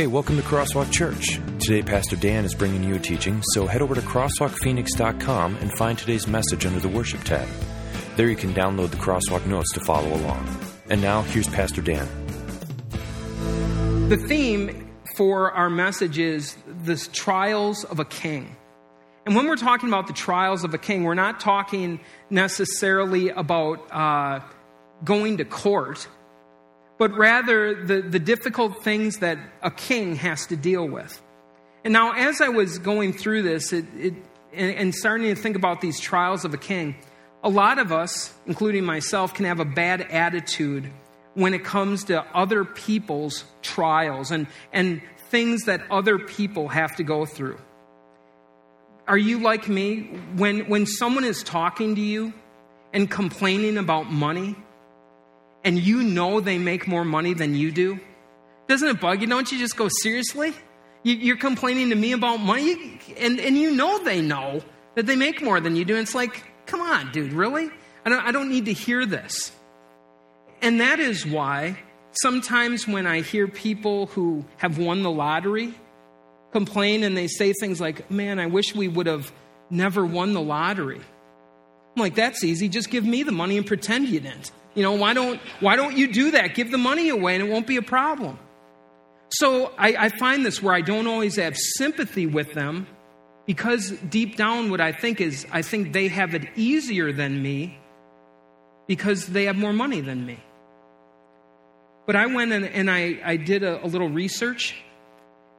Hey, welcome to Crosswalk Church. Today, Pastor Dan is bringing you a teaching, so head over to crosswalkphoenix.com and find today's message under the Worship tab. There you can download the Crosswalk notes to follow along. And now, here's Pastor Dan. The theme for our message is the trials of a king. And when we're talking about the trials of a king, we're not talking necessarily about uh, going to court but rather the, the difficult things that a king has to deal with. And now, as I was going through this it, it, and, and starting to think about these trials of a king, a lot of us, including myself, can have a bad attitude when it comes to other people's trials and, and things that other people have to go through. Are you like me? When, when someone is talking to you and complaining about money, and you know they make more money than you do? Doesn't it bug you? Don't you just go, seriously? You, are complaining to me about money, and, and you know they know that they make more than you do. And it's like, come on, dude, really? I don't, I don't need to hear this. And that is why sometimes when I hear people who have won the lottery complain and they say things like, man, I wish we would have never won the lottery. I'm like, that's easy. Just give me the money and pretend you didn't. You know, why don't, why don't you do that? Give the money away and it won't be a problem. So I, I find this where I don't always have sympathy with them because deep down, what I think is, I think they have it easier than me because they have more money than me. But I went and, and I, I did a, a little research.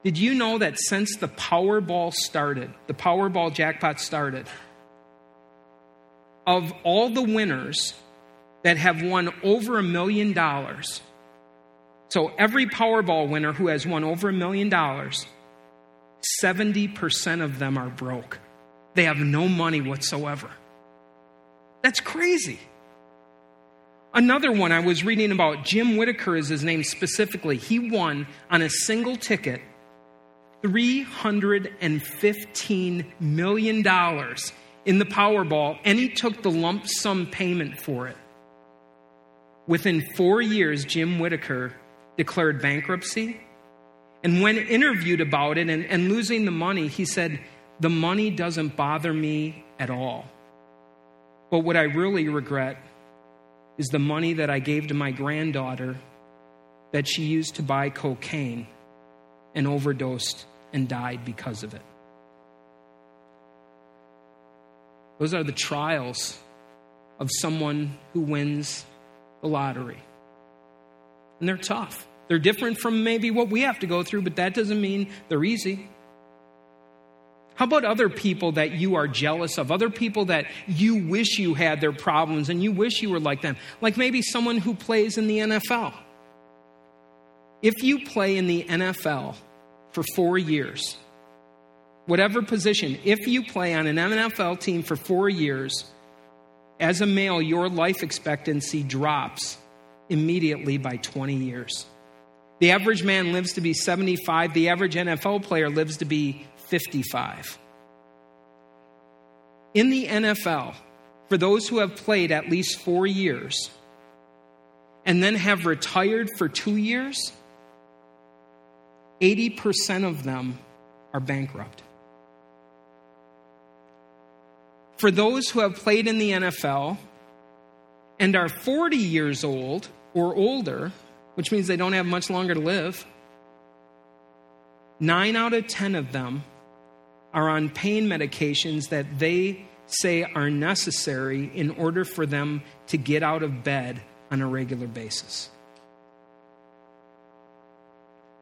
Did you know that since the Powerball started, the Powerball jackpot started, of all the winners that have won over a million dollars. So every Powerball winner who has won over a million dollars, 70% of them are broke. They have no money whatsoever. That's crazy. Another one I was reading about, Jim Whittaker is his name specifically. He won on a single ticket $315 million in the Powerball, and he took the lump sum payment for it. Within four years, Jim Whittaker declared bankruptcy. And when interviewed about it and, and losing the money, he said, The money doesn't bother me at all. But what I really regret is the money that I gave to my granddaughter that she used to buy cocaine and overdosed and died because of it. Those are the trials of someone who wins the lottery. And they're tough. They're different from maybe what we have to go through, but that doesn't mean they're easy. How about other people that you are jealous of? Other people that you wish you had their problems and you wish you were like them? Like maybe someone who plays in the NFL. If you play in the NFL for four years, whatever position, if you play on an NFL team for four years, as a male, your life expectancy drops immediately by 20 years. The average man lives to be 75, the average NFL player lives to be 55. In the NFL, for those who have played at least four years and then have retired for two years, 80% of them are bankrupt. For those who have played in the NFL and are 40 years old or older, which means they don't have much longer to live, nine out of 10 of them are on pain medications that they say are necessary in order for them to get out of bed on a regular basis.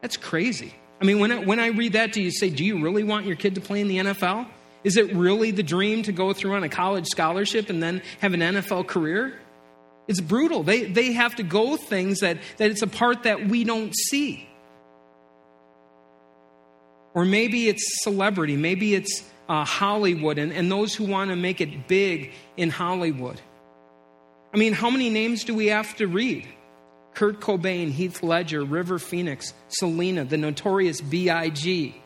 That's crazy. I mean, when I, when I read that, do you say, do you really want your kid to play in the NFL? Is it really the dream to go through on a college scholarship and then have an NFL career? It's brutal. They, they have to go things that, that it's a part that we don't see. Or maybe it's celebrity, maybe it's uh, Hollywood and, and those who want to make it big in Hollywood. I mean, how many names do we have to read? Kurt Cobain, Heath Ledger, River Phoenix, Selena, the notorious B.I.G.,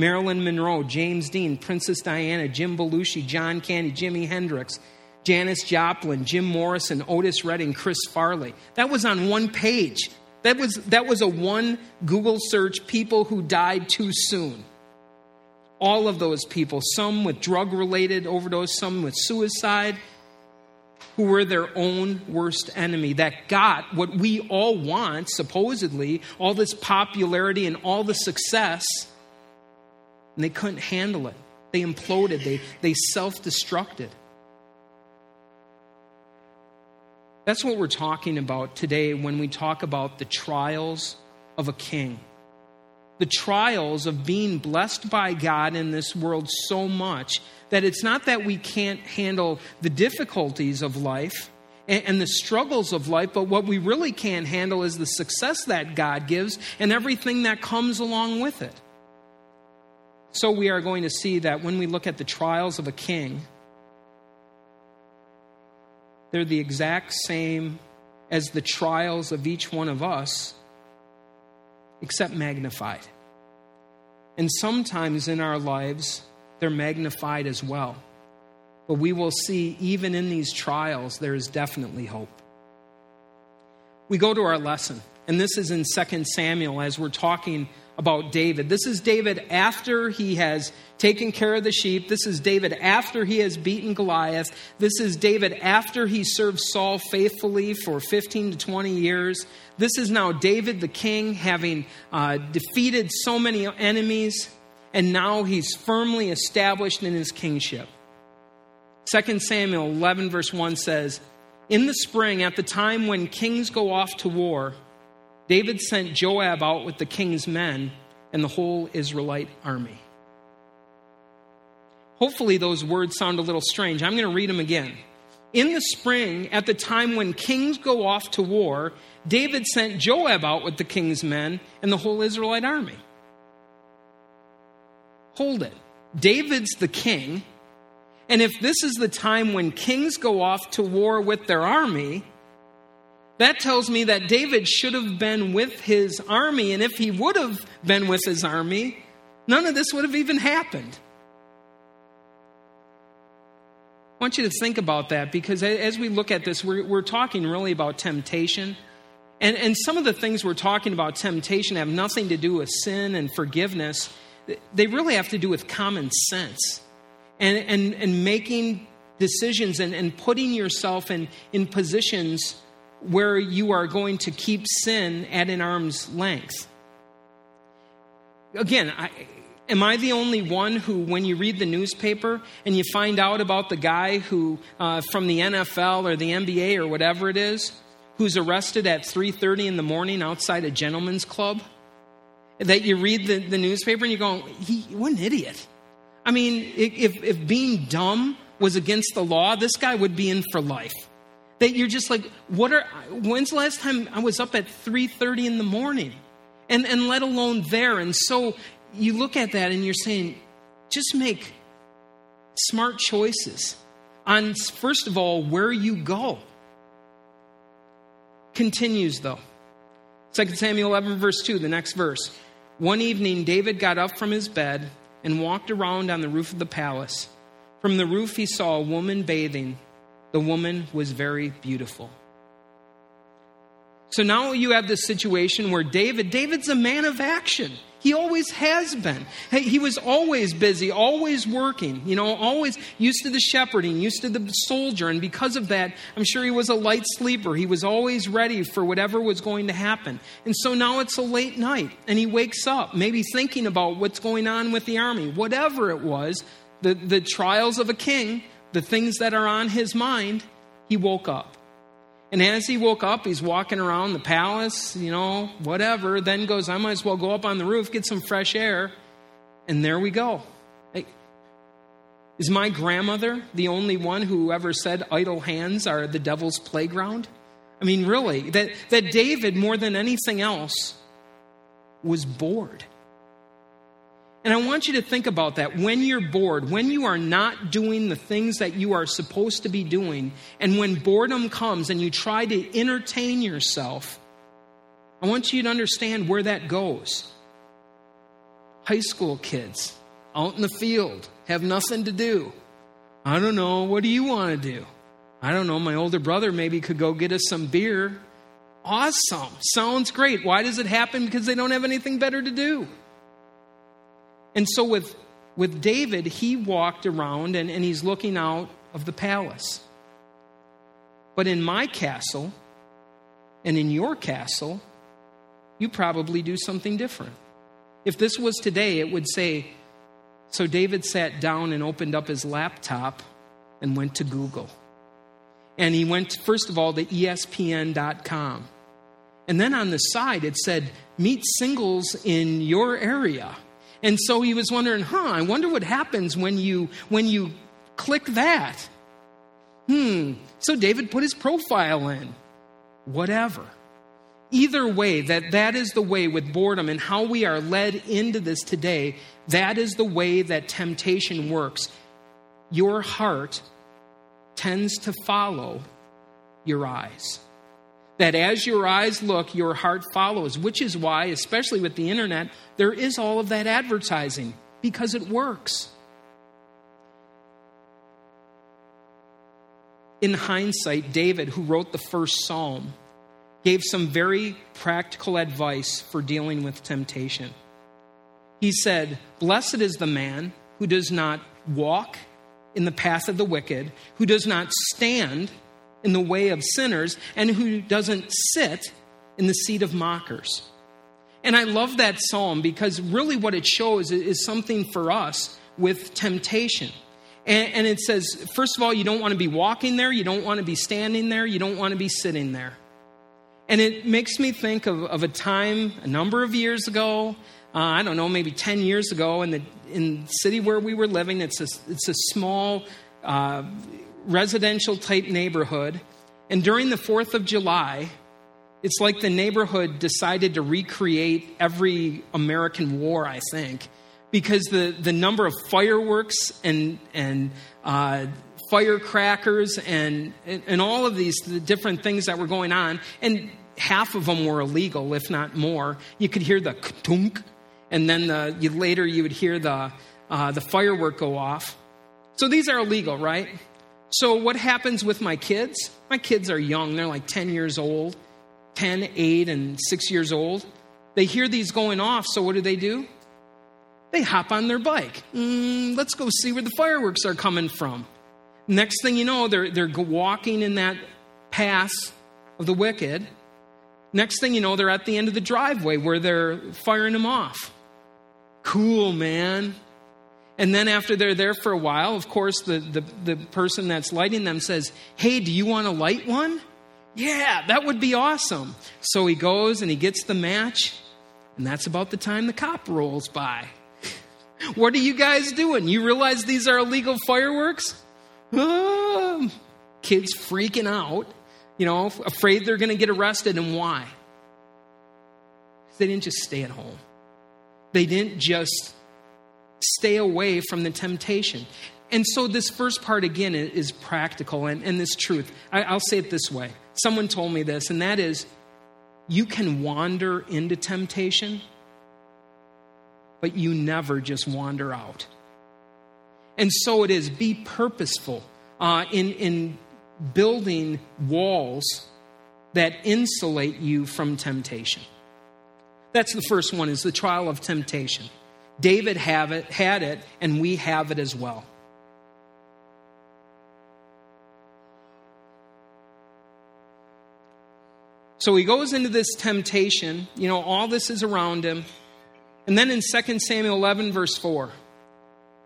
Marilyn Monroe, James Dean, Princess Diana, Jim Belushi, John Candy, Jimi Hendrix, Janis Joplin, Jim Morrison, Otis Redding, Chris Farley. That was on one page That was, that was a one Google search people who died too soon. All of those people, some with drug related overdose, some with suicide, who were their own worst enemy, that got what we all want, supposedly, all this popularity and all the success, and they couldn't handle it. They imploded, they, they self destructed. That's what we're talking about today when we talk about the trials of a king. The trials of being blessed by God in this world so much that it's not that we can't handle the difficulties of life and, the struggles of life, but what we really can't handle is the success that God gives and everything that comes along with it. So we are going to see that when we look at the trials of a king, they're the exact same as the trials of each one of us, except magnified. And sometimes in our lives, they're magnified as well. But we will see, even in these trials, there is definitely hope. We go to our lesson, and this is in 2 Samuel as we're talking about David. This is David after he has taken care of the sheep. This is David after he has beaten Goliath. This is David after he served Saul faithfully for 15 to 20 years. This is now David the king having uh, defeated so many enemies and now he's firmly established in his kingship. 2 Samuel 11, verse 1 says, In the spring, at the time when kings go off to war, David sent Joab out with the king's men and the whole Israelite army. Hopefully, those words sound a little strange. I'm going to read them again. In the spring, at the time when kings go off to war, David sent Joab out with the king's men and the whole Israelite army hold it. David's the king. And if this is the time when kings go off to war with their army, that tells me that David should have been with his army. And if he would have been with his army, none of this would have even happened. I want you to think about that because as we look at this, we're, we're talking really about temptation. And, and some of the things we're talking about temptation have nothing to do with sin and forgiveness they really have to do with common sense and, and, and making decisions and, and putting yourself in, in positions where you are going to keep sin at an arm's length. Again, I, am I the only one who, when you read the newspaper and you find out about the guy who, uh, from the NFL or the NBA or whatever it is, who's arrested at 3.30 in the morning outside a gentleman's club? that you read the, the newspaper and you go, he, what an idiot. I mean, if, if being dumb was against the law, this guy would be in for life. That you're just like, what are, when's the last time I was up at 3.30 in the morning? And, and let alone there. And so you look at that and you're saying, just make smart choices on, first of all, where you go. Continues though. 2 Samuel 11, verse 2, the next verse. One evening, David got up from his bed and walked around on the roof of the palace. From the roof, he saw a woman bathing. The woman was very beautiful. So now you have this situation where David, David's a man of action. He always has been. He was always busy, always working, you know, always used to the shepherding, used to the soldier. And because of that, I'm sure he was a light sleeper. He was always ready for whatever was going to happen. And so now it's a late night, and he wakes up, maybe thinking about what's going on with the army, whatever it was, the, the trials of a king, the things that are on his mind, he woke up. And as he woke up, he's walking around the palace, you know, whatever. Then goes, I might as well go up on the roof, get some fresh air. And there we go. Hey, is my grandmother the only one who ever said idle hands are the devil's playground? I mean, really, that, that David, more than anything else, was bored. And I want you to think about that when you're bored, when you are not doing the things that you are supposed to be doing, and when boredom comes and you try to entertain yourself, I want you to understand where that goes. High school kids out in the field have nothing to do. I don't know. What do you want to do? I don't know. My older brother maybe could go get us some beer. Awesome. Sounds great. Why does it happen? Because they don't have anything better to do. And so with, with David, he walked around and, and he's looking out of the palace. But in my castle and in your castle, you probably do something different. If this was today, it would say, So David sat down and opened up his laptop and went to Google. And he went, first of all, to ESPN.com. And then on the side, it said, Meet singles in your area. And so he was wondering, huh, I wonder what happens when you, when you click that. Hmm. So David put his profile in. Whatever. Either way, that, that is the way with boredom and how we are led into this today. That is the way that temptation works. Your heart tends to follow your eyes. That as your eyes look, your heart follows, which is why, especially with the internet, there is all of that advertising because it works. In hindsight, David, who wrote the first psalm, gave some very practical advice for dealing with temptation. He said, Blessed is the man who does not walk in the path of the wicked, who does not stand in the way of sinners, and who doesn't sit in the seat of mockers. And I love that psalm because really what it shows is something for us with temptation. And, it says, first of all, you don't want to be walking there, you don't want to be standing there, you don't want to be sitting there. And it makes me think of, of a time a number of years ago, uh, I don't know, maybe 10 years ago, in the, in the city where we were living. It's a, it's a small uh, residential type neighborhood. And during the 4th of July, it's like the neighborhood decided to recreate every American war, I think, because the, the number of fireworks and, and uh, firecrackers and, and all of these different things that were going on. And half of them were illegal, if not more. You could hear the ktunk, and then the, you, later you would hear the, uh, the firework go off. So these are illegal, right? So what happens with my kids? My kids are young, they're like 10 years old, 10, 8, and 6 years old. They hear these going off, so what do they do? They hop on their bike. Mm, let's go see where the fireworks are coming from. Next thing you know, they're, they're walking in that path of the wicked Next thing you know, they're at the end of the driveway where they're firing them off. Cool, man. And then after they're there for a while, of course, the, the, the person that's lighting them says, Hey, do you want to light one? Yeah, that would be awesome. So he goes and he gets the match, and that's about the time the cop rolls by. what are you guys doing? You realize these are illegal fireworks? Oh, kids freaking out you know, afraid they're going to get arrested. And why? They didn't just stay at home, they didn't just stay away from the temptation. And so, this first part again is practical and, and this truth. I, I'll say it this way someone told me this, and that is you can wander into temptation, but you never just wander out. And so it is be purposeful uh, in, in building walls that insulate you from temptation. That's the first one is the trial of temptation. David have it, had it, and we have it as well. So he goes into this temptation. You know, all this is around him. And then in 2 Samuel 11, verse 4,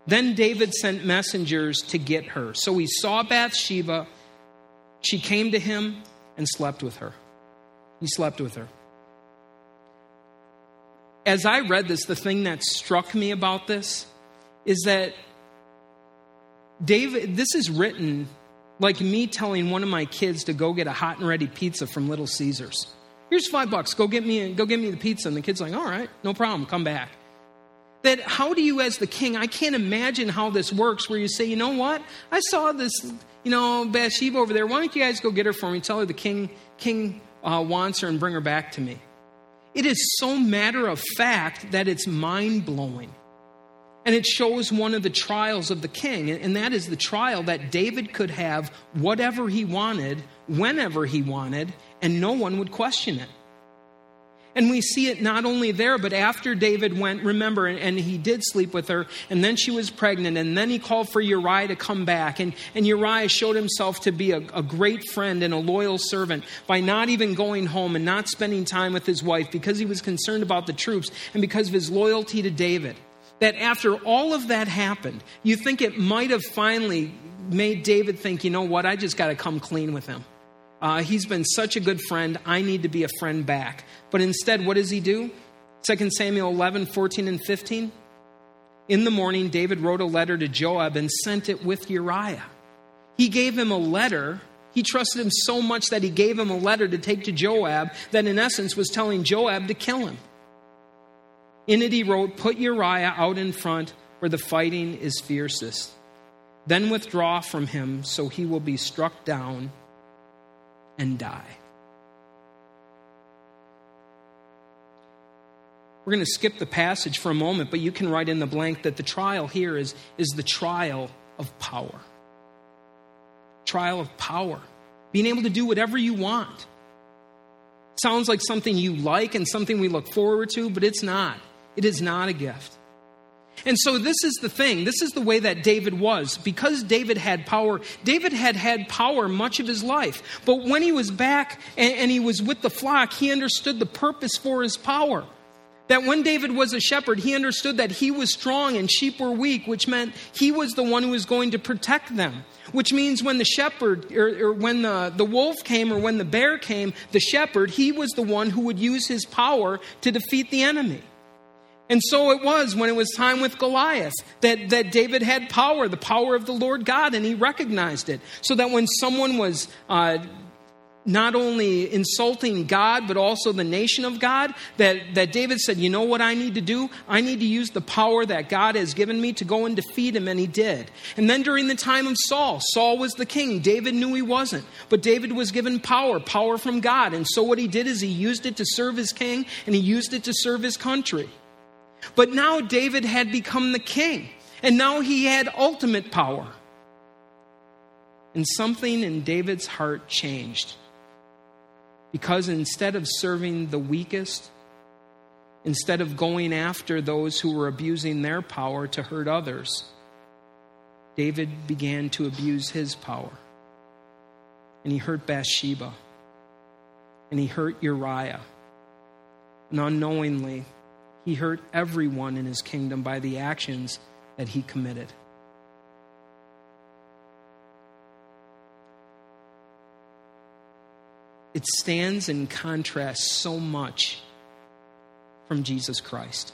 then David sent messengers to get her. So he saw Bathsheba she came to him and slept with her. He slept with her. As I read this, the thing that struck me about this is that David, this is written like me telling one of my kids to go get a hot and ready pizza from Little Caesars. Here's five bucks. Go get me, go get me the pizza. And the kid's like, all right, no problem. Come back. That how do you, as the king, I can't imagine how this works. Where you say, you know what? I saw this you know, Bathsheba over there, why don't you guys go get her for me? Tell her the king, king uh, wants her and bring her back to me. It is so matter of fact that it's mind blowing. And it shows one of the trials of the king, and that is the trial that David could have whatever he wanted, whenever he wanted, and no one would question it. And we see it not only there, but after David went, remember, and, he did sleep with her, and then she was pregnant, and then he called for Uriah to come back. And, and Uriah showed himself to be a, a great friend and a loyal servant by not even going home and not spending time with his wife because he was concerned about the troops and because of his loyalty to David. That after all of that happened, you think it might have finally made David think, you know what, I just got to come clean with him. Uh, he's been such a good friend. I need to be a friend back. But instead, what does he do? 2 Samuel 11, 14, and 15. In the morning, David wrote a letter to Joab and sent it with Uriah. He gave him a letter. He trusted him so much that he gave him a letter to take to Joab that, in essence, was telling Joab to kill him. In it, he wrote, Put Uriah out in front where the fighting is fiercest. Then withdraw from him so he will be struck down and die. We're going to skip the passage for a moment, but you can write in the blank that the trial here is, is the trial of power. Trial of power. Being able to do whatever you want. Sounds like something you like and something we look forward to, but it's not. It is not a gift. And so, this is the thing. This is the way that David was. Because David had power, David had had power much of his life. But when he was back and, and, he was with the flock, he understood the purpose for his power. That when David was a shepherd, he understood that he was strong and sheep were weak, which meant he was the one who was going to protect them. Which means when the shepherd, or, or when the, the wolf came, or when the bear came, the shepherd, he was the one who would use his power to defeat the enemy. And so it was when it was time with Goliath that, that David had power, the power of the Lord God, and he recognized it. So that when someone was uh, not only insulting God, but also the nation of God, that, that David said, You know what I need to do? I need to use the power that God has given me to go and defeat him, and he did. And then during the time of Saul, Saul was the king. David knew he wasn't, but David was given power, power from God. And so what he did is he used it to serve his king, and he used it to serve his country. But now David had become the king, and now he had ultimate power. And something in David's heart changed. Because instead of serving the weakest, instead of going after those who were abusing their power to hurt others, David began to abuse his power. And he hurt Bathsheba. And he hurt Uriah. And unknowingly, he hurt everyone in his kingdom by the actions that he committed. It stands in contrast so much from Jesus Christ.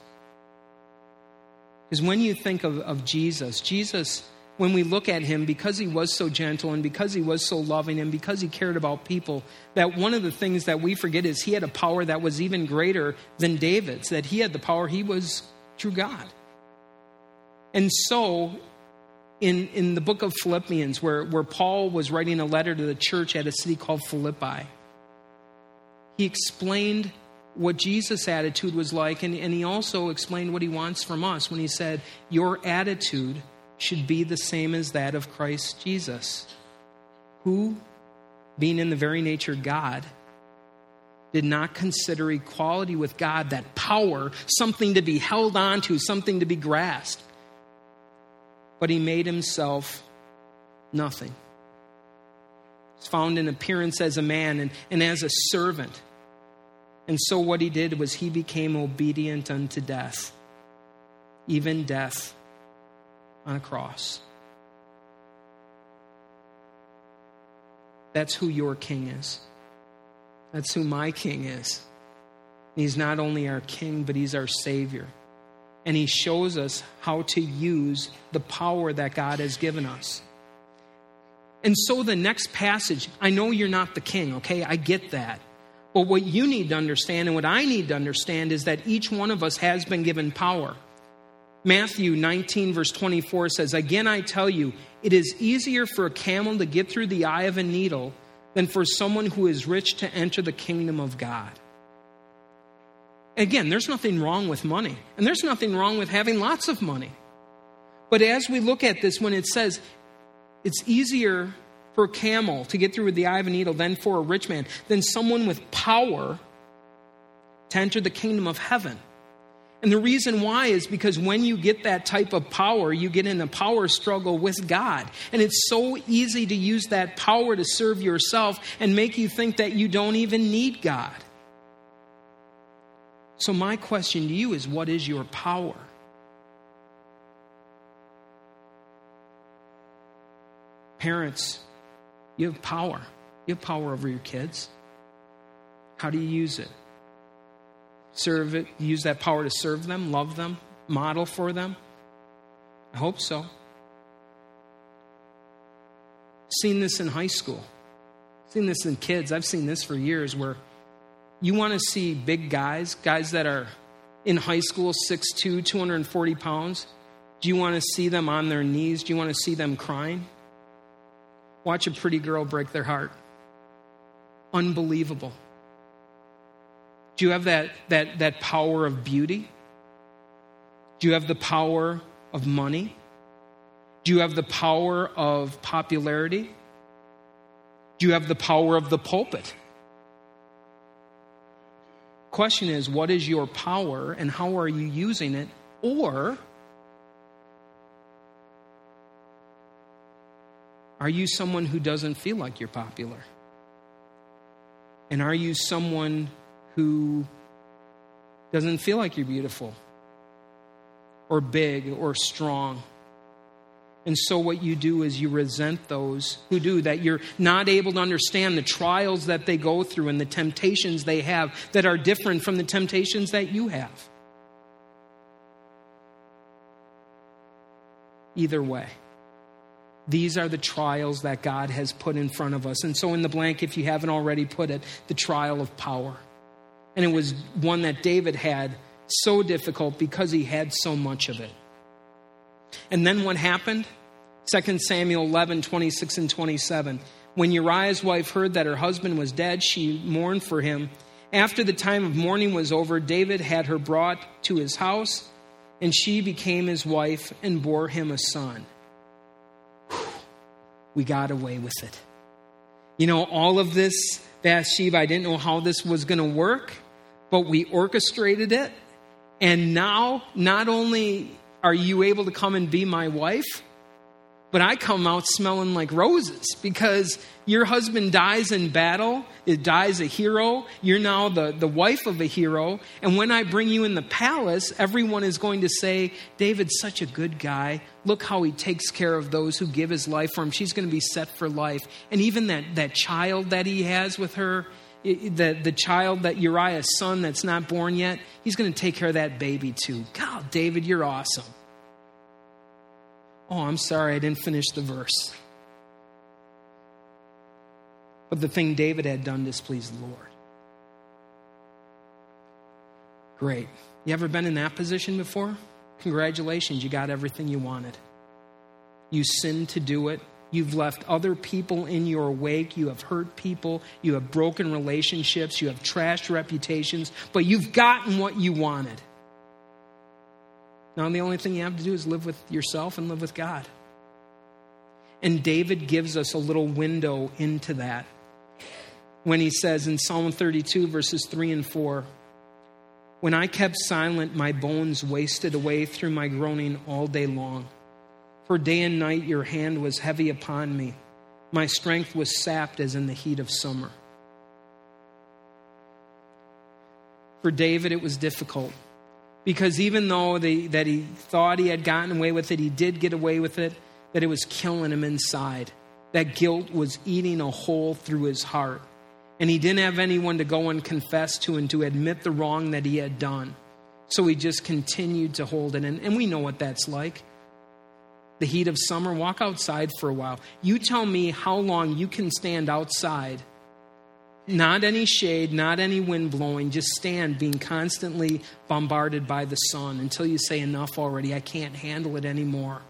Because when you think of, of Jesus, Jesus when we look at him, because he was so gentle and because he was so loving and because he cared about people, that one of the things that we forget is he had a power that was even greater than David's, that he had the power, he was true God. And so, in, in the book of Philippians, where, where Paul was writing a letter to the church at a city called Philippi, he explained what Jesus' attitude was like, and, and he also explained what he wants from us when he said, Your attitude should be the same as that of Christ Jesus, who, being in the very nature God, did not consider equality with God, that power, something to be held on to, something to be grasped. But he made himself nothing. He's found in appearance as a man and, and as a servant. And so what he did was he became obedient unto death, even death on a cross. That's who your king is. That's who my king is. He's not only our king, but he's our savior. And he shows us how to use the power that God has given us. And so the next passage, I know you're not the king, okay? I get that. But what you need to understand and what I need to understand is that each one of us has been given power. Matthew 19, verse 24 says, Again, I tell you, it is easier for a camel to get through the eye of a needle than for someone who is rich to enter the kingdom of God. Again, there's nothing wrong with money, and there's nothing wrong with having lots of money. But as we look at this, when it says it's easier for a camel to get through the eye of a needle than for a rich man, than someone with power to enter the kingdom of heaven. And the reason why is because when you get that type of power, you get in a power struggle with God. And it's so easy to use that power to serve yourself and make you think that you don't even need God. So, my question to you is what is your power? Parents, you have power. You have power over your kids. How do you use it? Serve it, use that power to serve them, love them, model for them? I hope so. Seen this in high school. Seen this in kids. I've seen this for years where you want to see big guys, guys that are in high school, 6'2, 240 pounds. Do you want to see them on their knees? Do you want to see them crying? Watch a pretty girl break their heart. Unbelievable. Do you have that, that, that power of beauty? Do you have the power of money? Do you have the power of popularity? Do you have the power of the pulpit? Question is, what is your power and how are you using it? Or are you someone who doesn't feel like you're popular? And are you someone who doesn't feel like you're beautiful or big or strong. And so, what you do is you resent those who do that. You're not able to understand the trials that they go through and the temptations they have that are different from the temptations that you have. Either way. These are the trials that God has put in front of us. And so, in the blank, if you haven't already put it, the trial of power. And it was one that David had so difficult because he had so much of it. And then what happened? 2 Samuel 11, 26 and 27. When Uriah's wife heard that her husband was dead, she mourned for him. After the time of mourning was over, David had her brought to his house, and she became his wife and bore him a son. Whew. We got away with it. You know, all of this Bathsheba, I didn't know how this was going to work, but we orchestrated it. And now, not only are you able to come and be my wife, but I come out smelling like roses because your husband dies in battle, it dies a hero. You're now the, the wife of a hero. And when I bring you in the palace, everyone is going to say, David's such a good guy. Look how he takes care of those who give his life for him. She's going to be set for life. And even that, that child that he has with her, the, the child that Uriah's son that's not born yet, he's going to take care of that baby too. God, David, you're awesome. Oh, I'm sorry, I didn't finish the verse. But the thing David had done displeased the Lord. Great. You ever been in that position before? Congratulations, you got everything you wanted. You sinned to do it. You've left other people in your wake. You have hurt people. You have broken relationships. You have trashed reputations. But you've gotten what you wanted. Now, the only thing you have to do is live with yourself and live with God. And David gives us a little window into that when he says in Psalm 32, verses 3 and 4 When I kept silent, my bones wasted away through my groaning all day long. For day and night your hand was heavy upon me. My strength was sapped as in the heat of summer. For David, it was difficult because even though that he thought he had gotten away with it, he did get away with it, that it was killing him inside. That guilt was eating a hole through his heart. And he didn't have anyone to go and confess to and to admit the wrong that he had done. So he just continued to hold it. And, and we know what that's like. The heat of summer, walk outside for a while. You tell me how long you can stand outside not any shade, not any wind blowing, just stand being constantly bombarded by the sun until you say, Enough already, I can't handle it anymore.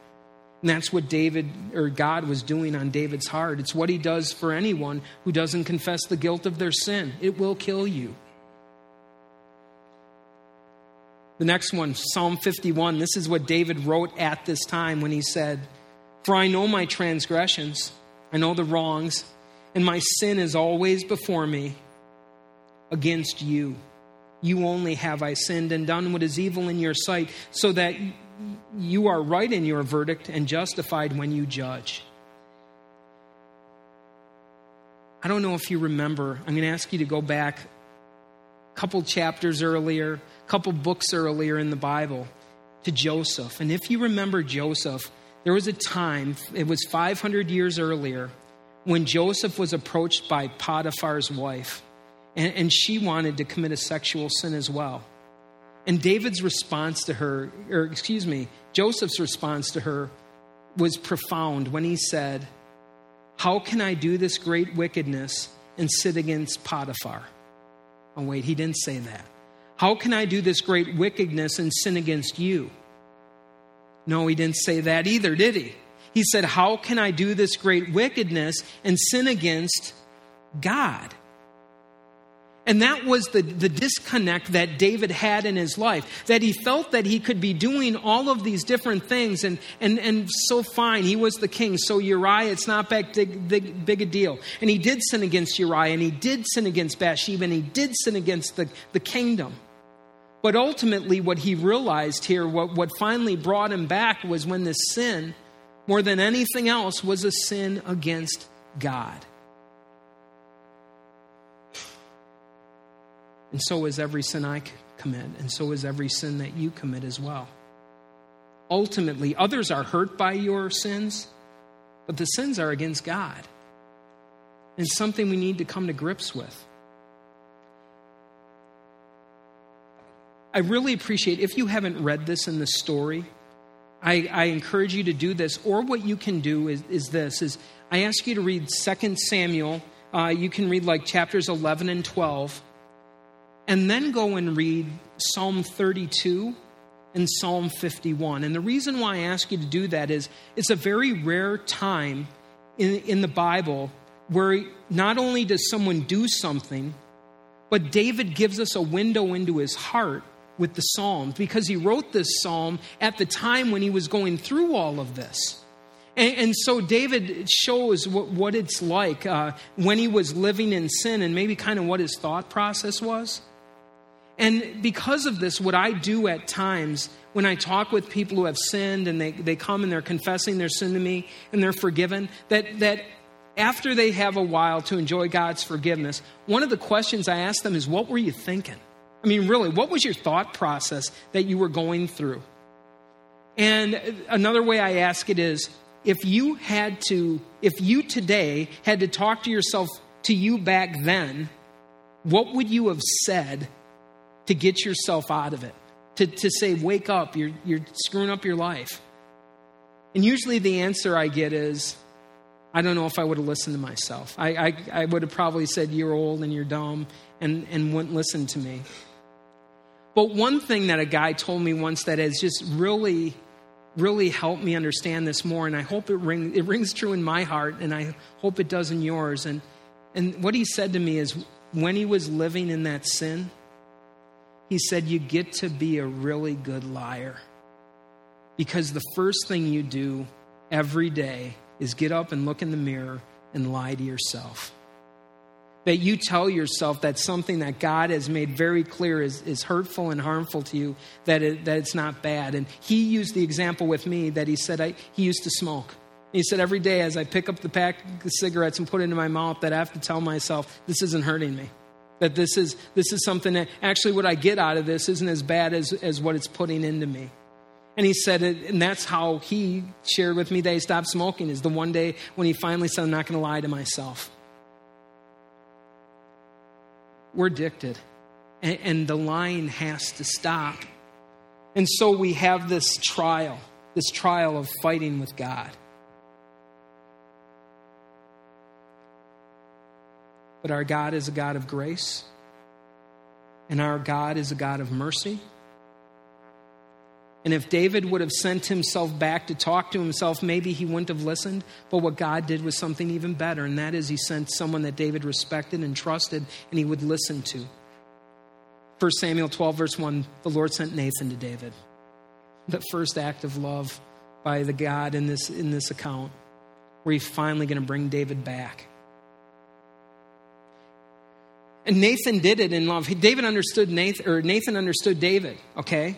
And that's what David or God was doing on David's heart. It's what he does for anyone who doesn't confess the guilt of their sin. It will kill you. The next one, Psalm 51. This is what David wrote at this time when he said, For I know my transgressions, I know the wrongs, and my sin is always before me against you. You only have I sinned and done what is evil in your sight, so that you are right in your verdict and justified when you judge. I don't know if you remember. I'm going to ask you to go back a couple chapters earlier, a couple books earlier in the Bible to Joseph. And if you remember Joseph, there was a time, it was 500 years earlier, when Joseph was approached by Potiphar's wife, and, and she wanted to commit a sexual sin as well. And David's response to her, or excuse me, Joseph's response to her was profound when he said, how can I do this great wickedness and sit against Potiphar? Oh, wait, he didn't say that. How can I do this great wickedness and sin against you? No, he didn't say that either, did he? He said, How can I do this great wickedness and sin against God? And that was the, the disconnect that David had in his life, that he felt that he could be doing all of these different things and, and, and so fine. He was the king. So Uriah, it's not big, big, big a deal. And he did sin against Uriah, and he did sin against Bathsheba, and he did sin against the, the kingdom. But ultimately, what he realized here, what, what finally brought him back, was when this sin, more than anything else, was a sin against God. And so is every sin I commit, and so is every sin that you commit as well. Ultimately, others are hurt by your sins, but the sins are against God. And something we need to come to grips with. I really appreciate if you haven't read this in the story, I, I, encourage you to do this. Or what you can do is, is this: is I ask you to read 2 Samuel. Uh, you can read like chapters 11 and 12 and then go and read Psalm 32 and Psalm 51. And the reason why I ask you to do that is it's a very rare time in, in the Bible where not only does someone do something, but David gives us a window into his heart with the Psalms because he wrote this psalm at the time when he was going through all of this. And, and so David shows what, what it's like uh, when he was living in sin and maybe kind of what his thought process was. And because of this, what I do at times when I talk with people who have sinned and they, they come and they're confessing their sin to me and they're forgiven, that, that after they have a while to enjoy God's forgiveness, one of the questions I ask them is, What were you thinking? I mean, really, what was your thought process that you were going through? And another way I ask it is, if you had to, if you today had to talk to yourself to you back then, what would you have said to get yourself out of it, to, to say, wake up, you're, you're screwing up your life. And usually the answer I get is, I don't know if I would have listened to myself. I, I, I would have probably said, You're old and you're dumb, and, and wouldn't listen to me. But one thing that a guy told me once that has just really, really helped me understand this more, and I hope it, ring, it rings true in my heart, and I hope it does in yours. And, and what he said to me is when he was living in that sin, he said, You get to be a really good liar. Because the first thing you do every day is get up and look in the mirror and lie to yourself. That you tell yourself that something that God has made very clear is, is hurtful and harmful to you, that, it, that it's not bad. And he used the example with me that he said I, he used to smoke. He said, Every day as I pick up the pack of cigarettes and put it into my mouth, that I have to tell myself, this isn't hurting me that this is, this is something that actually what I get out of this isn't as bad as, as what it's putting into me. And he said it, and that's how he shared with me that he stopped smoking, is the one day when he finally said, I'm not going to lie to myself. We're addicted, and, and the lying has to stop. And so we have this trial, this trial of fighting with God. But our God is a God of grace, and our God is a God of mercy. And if David would have sent himself back to talk to himself, maybe he wouldn't have listened. But what God did was something even better, and that is he sent someone that David respected and trusted and he would listen to. 1 Samuel 12, verse 1, the Lord sent Nathan to David. The first act of love by the God in this, in this account, where he's finally going to bring David back. And Nathan did it in love. David understood Nathan, or Nathan understood David, okay?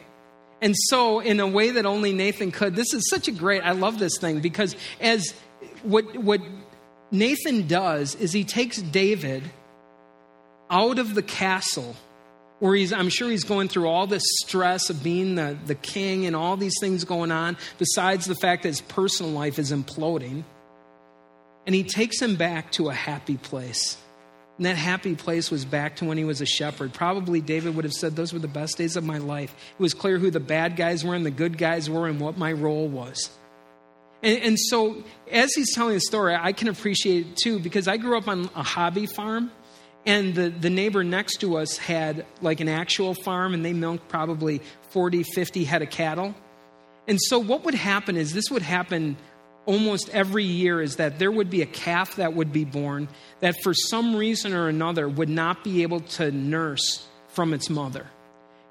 And so, in a way that only Nathan could, this is such a great, I love this thing because as what, what Nathan does is he takes David out of the castle where he's, I'm sure he's going through all this stress of being the, the king and all these things going on, besides the fact that his personal life is imploding. And he takes him back to a happy place. And that happy place was back to when he was a shepherd. Probably David would have said, Those were the best days of my life. It was clear who the bad guys were and the good guys were and what my role was. And, and so, as he's telling the story, I can appreciate it too because I grew up on a hobby farm. And the, the neighbor next to us had like an actual farm, and they milked probably 40, 50 head of cattle. And so, what would happen is this would happen almost every year is that there would be a calf that would be born that for some reason or another would not be able to nurse from its mother.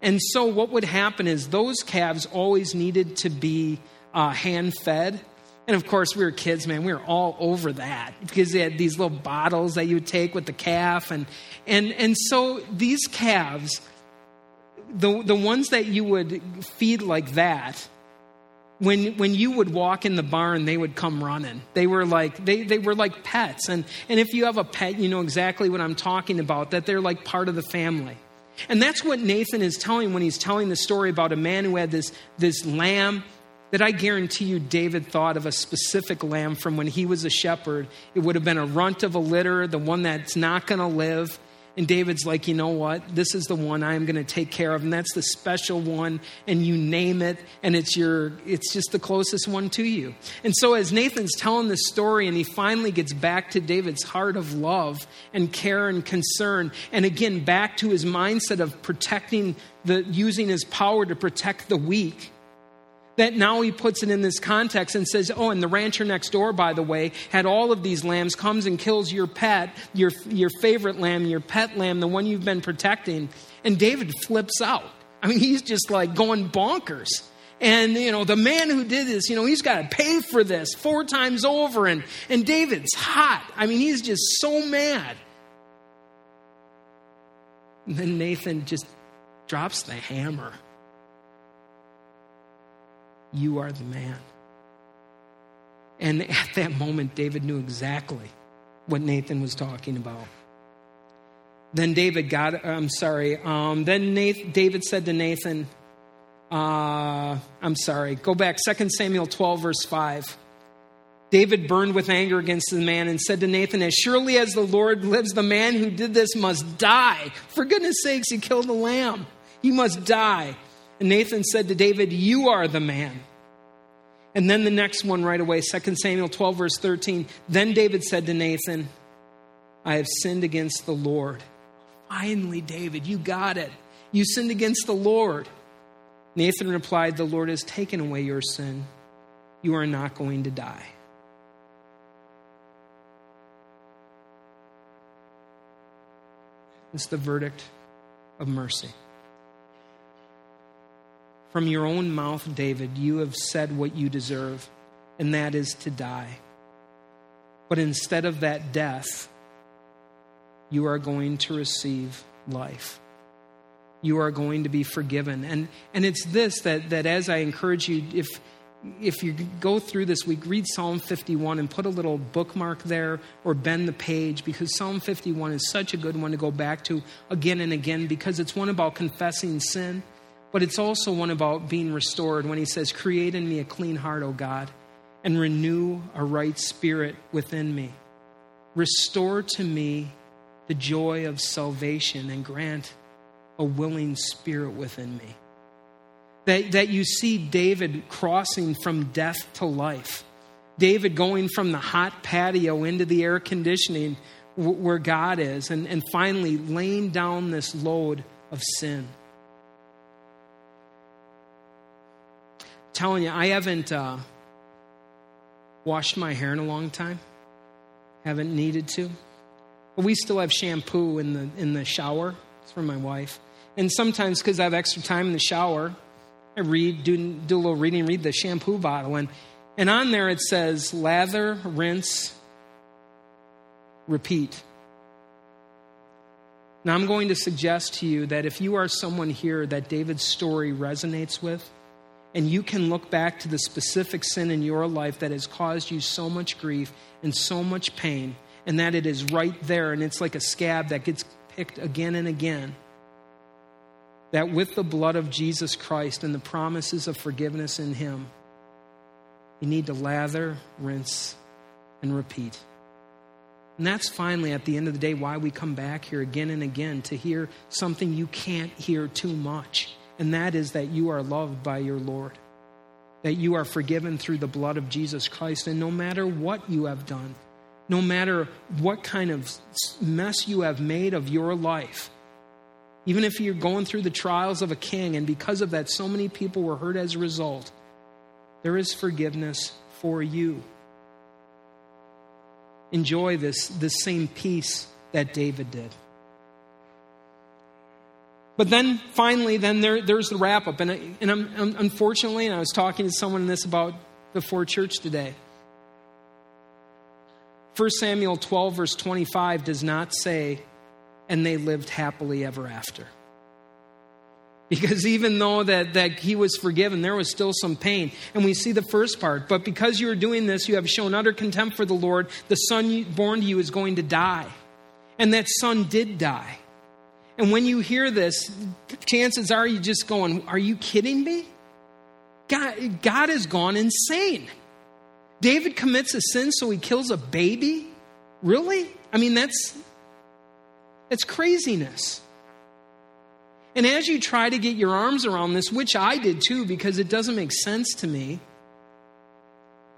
And so what would happen is those calves always needed to be uh, hand fed. And of course, we were kids, man. We were all over that because they had these little bottles that you would take with the calf, and and and so these calves, the the ones that you would feed like that, when when you would walk in the barn they would come running. They were like they, they were like pets. And and if you have a pet you know exactly what i'm talking about that they're like part of the family. And that's what nathan is telling when he's telling the story about a man who had this this lamb that i guarantee you david thought of a specific lamb from when he was a shepherd. It would have been a runt of a litter the one that's not going to live and David's like, you know what? This is the one I'm going to take care of, and that's the special one, and you name it, and it's your it's just the closest one to you. And so as Nathan's telling this story, and he finally gets back to David's heart of love and care and concern, and again back to his mindset of protecting the using his power to protect the weak that now he puts it in this context and says, Oh, and the rancher next door, by the way, had all of these lambs, comes and kills your pet, your, your favorite lamb, your pet lamb, the one you've been protecting. And David flips out. I mean, he's just like going bonkers. And, you know, the man who did this, you know, he's got to pay for this four times over. And, and David's hot. I mean, he's just so mad. And then Nathan just drops the hammer. You are the man. And at that moment, David knew exactly what Nathan was talking about. Then David got, I'm sorry, um, then Nathan, David said to Nathan, uh, I'm sorry, go back, 2 Samuel 12, verse 5. David burned with anger against the man and said to Nathan, As surely as the Lord lives, the man who did this must die. For goodness sakes, he killed a lamb. He must die. And Nathan said to David, You are the man. And then the next one right away, 2 Samuel 12, verse 13. Then David said to Nathan, I have sinned against the Lord. Finally, David, you got it. You sinned against the Lord. Nathan replied, The Lord has taken away your sin. You are not going to die. It's the verdict of mercy. From your own mouth, David, you have said what you deserve, and that is to die. But instead of that death, you are going to receive life. You are going to be forgiven. And, and it's this that, that as I encourage you, if, if you go through this week, read Psalm 51 and put a little bookmark there or bend the page because Psalm 51 is such a good one to go back to again and again because it's one about confessing sin but it's also one about being restored when he says, Create in me a clean heart, O God, and renew a right spirit within me. Restore to me the joy of salvation and grant a willing spirit within me. That, that you see David crossing from death to life. David going from the hot patio into the air conditioning where God is, and, and finally laying down this load of sin. Telling you, I haven't uh, washed my hair in a long time. Haven't needed to. But we still have shampoo in the in the shower. It's for my wife. And sometimes, because I have extra time in the shower, I read, do, do a little reading, read the shampoo bottle. And, and on there it says lather, rinse, repeat. Now, I'm going to suggest to you that if you are someone here that David's story resonates with, and you can look back to the specific sin in your life that has caused you so much grief and so much pain, and that it is right there, and it's like a scab that gets picked again and again. That with the blood of Jesus Christ and the promises of forgiveness in Him, you need to lather, rinse, and repeat. And that's finally, at the end of the day, why we come back here again and again to hear something you can't hear too much. And that is that you are loved by your Lord, that you are forgiven through the blood of Jesus Christ. And no matter what you have done, no matter what kind of mess you have made of your life, even if you're going through the trials of a king, and because of that, so many people were hurt as a result, there is forgiveness for you enjoy this, this same peace that David did. But then finally, then there, there's the wrap up. And, and I'm, unfortunately, and I was talking to someone in this about before church today. 1 Samuel 12, verse 25 does not say, and they lived happily ever after. Because even though that, that he was forgiven, there was still some pain. And we see the first part. But because you are doing this, you have shown utter contempt for the Lord. The son born to you is going to die. And that son did die. And when you hear this, chances are you're just going, Are you kidding me? God, God has gone insane. David commits a sin, so he kills a baby? Really? I mean, that's that's craziness. And as you try to get your arms around this, which I did too, because it doesn't make sense to me,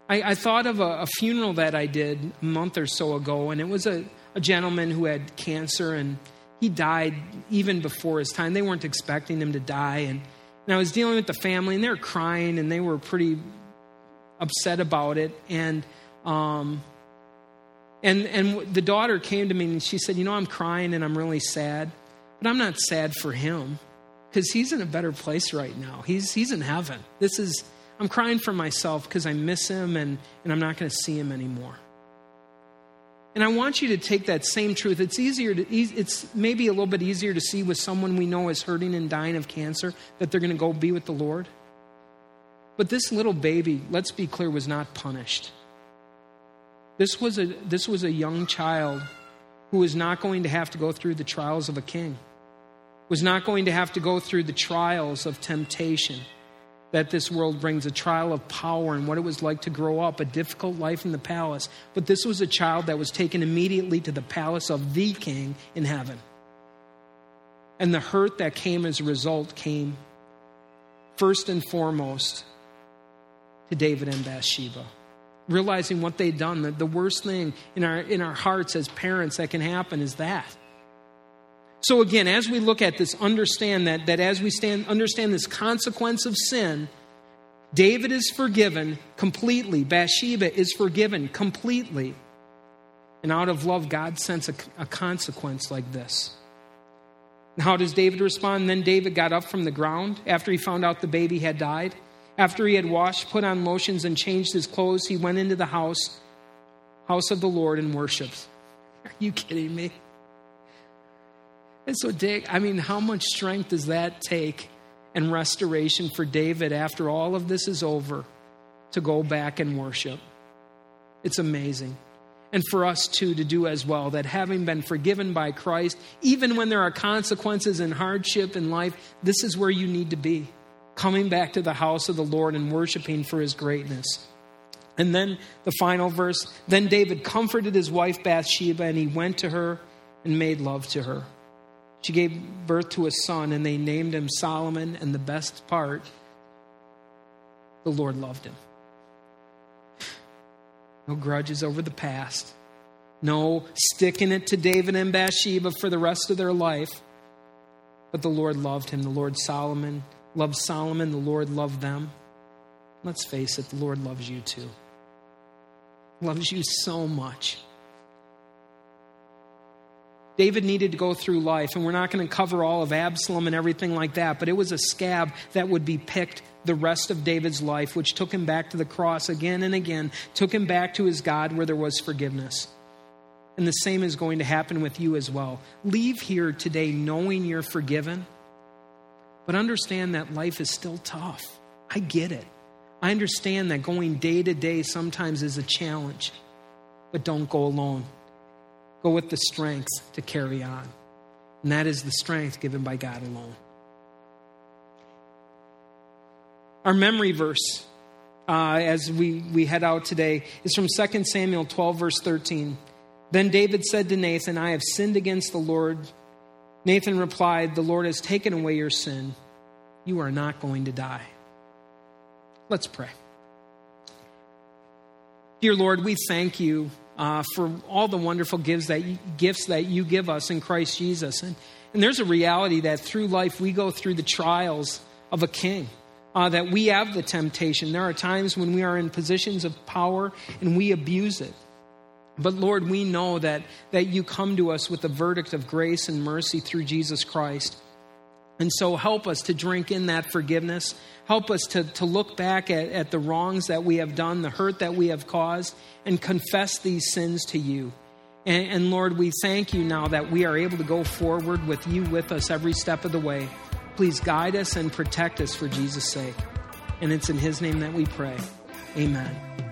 I, I thought of a, a, funeral that I did a month or so ago, and it was a, a gentleman who had cancer, and he died even before his time. They weren't expecting him to die. And, and I was dealing with the family, and they were crying, and they were pretty upset about it. And, um, and, and the daughter came to me, and she said, You know, I'm crying, and I'm really sad. But I'm not sad for him because he's in a better place right now. He's, he's in heaven. This is, I'm crying for myself because I miss him and, and I'm not going to see him anymore. And I want you to take that same truth. It's easier to, it's maybe a little bit easier to see with someone we know is hurting and dying of cancer that they're going to go be with the Lord. But this little baby, let's be clear, was not punished. This was a, this was a young child who was not going to have to go through the trials of a king was not going to have to go through the trials of temptation that this world brings a trial of power and what it was like to grow up, a difficult life in the palace. But this was a child that was taken immediately to the palace of the king in heaven. And the hurt that came as a result came first and foremost to David and Bathsheba. Realizing what they'd done, that the worst thing in our, in our hearts as parents that can happen is that so again, as we look at this, understand that, that as we stand, understand this consequence of sin, David is forgiven completely. Bathsheba is forgiven completely. And out of love, God sends a, a consequence like this. And how does David respond? Then David got up from the ground after he found out the baby had died. After he had washed, put on lotions, and changed his clothes, he went into the house, house of the Lord, and worshiped. Are you kidding me? And so, Dick, I mean, how much strength does that take and restoration for David after all of this is over to go back and worship? It's amazing. And for us too to do as well, that having been forgiven by Christ, even when there are consequences and hardship in life, this is where you need to be. Coming back to the house of the Lord and worshiping for his greatness. And then the final verse Then David comforted his wife Bathsheba, and he went to her and made love to her. She gave birth to a son, and they named him Solomon. And the best part, the Lord loved him. No grudges over the past. No sticking it to David and Bathsheba for the rest of their life. But the Lord loved him. The Lord Solomon loved Solomon. The Lord loved them. Let's face it, the Lord loves you too. Loves you so much. David needed to go through life, and we're not going to cover all of Absalom and everything like that, but it was a scab that would be picked the rest of David's life, which took him back to the cross again and again, took him back to his God where there was forgiveness. And the same is going to happen with you as well. Leave here today knowing you're forgiven, but understand that life is still tough. I get it. I understand that going day to day sometimes is a challenge, but don't go alone. Go with the strength to carry on. And that is the strength given by God alone. Our memory verse uh, as we, we head out today is from 2 Samuel 12, verse 13. Then David said to Nathan, I have sinned against the Lord. Nathan replied, The Lord has taken away your sin. You are not going to die. Let's pray. Dear Lord, we thank you uh, for all the wonderful gifts that, you, gifts that you give us in Christ Jesus. And, and there's a reality that through life we go through the trials of a king. Uh, that we have the temptation. There are times when we are in positions of power and we abuse it. But Lord, we know that, that you come to us with the verdict of grace and mercy through Jesus Christ. And so help us to drink in that forgiveness. Help us to, to look back at, at the wrongs that we have done, the hurt that we have caused, and confess these sins to you. And, and Lord, we thank you now that we are able to go forward with you with us every step of the way. Please guide us and protect us for Jesus' sake. And it's in his name that we pray. Amen.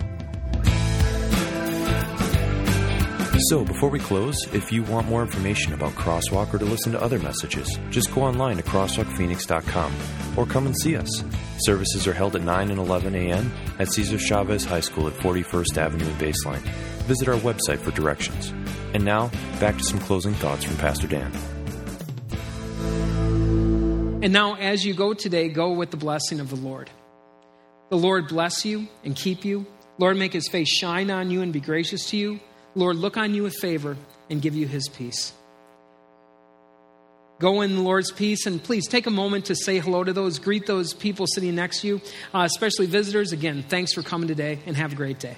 So, before we close, if you want more information about Crosswalk or to listen to other messages, just go online to crosswalkphoenix.com or come and see us. Services are held at 9 and 11 a.m. at Cesar Chavez High School at 41st Avenue and Baseline. Visit our website for directions. And now, back to some closing thoughts from Pastor Dan. And now, as you go today, go with the blessing of the Lord. The Lord bless you and keep you. Lord, make his face shine on you and be gracious to you. Lord, look on you with favor and give you his peace. Go in the Lord's peace and please take a moment to say hello to those, greet those people sitting next to you, uh, especially visitors. Again, thanks for coming today and have a great day.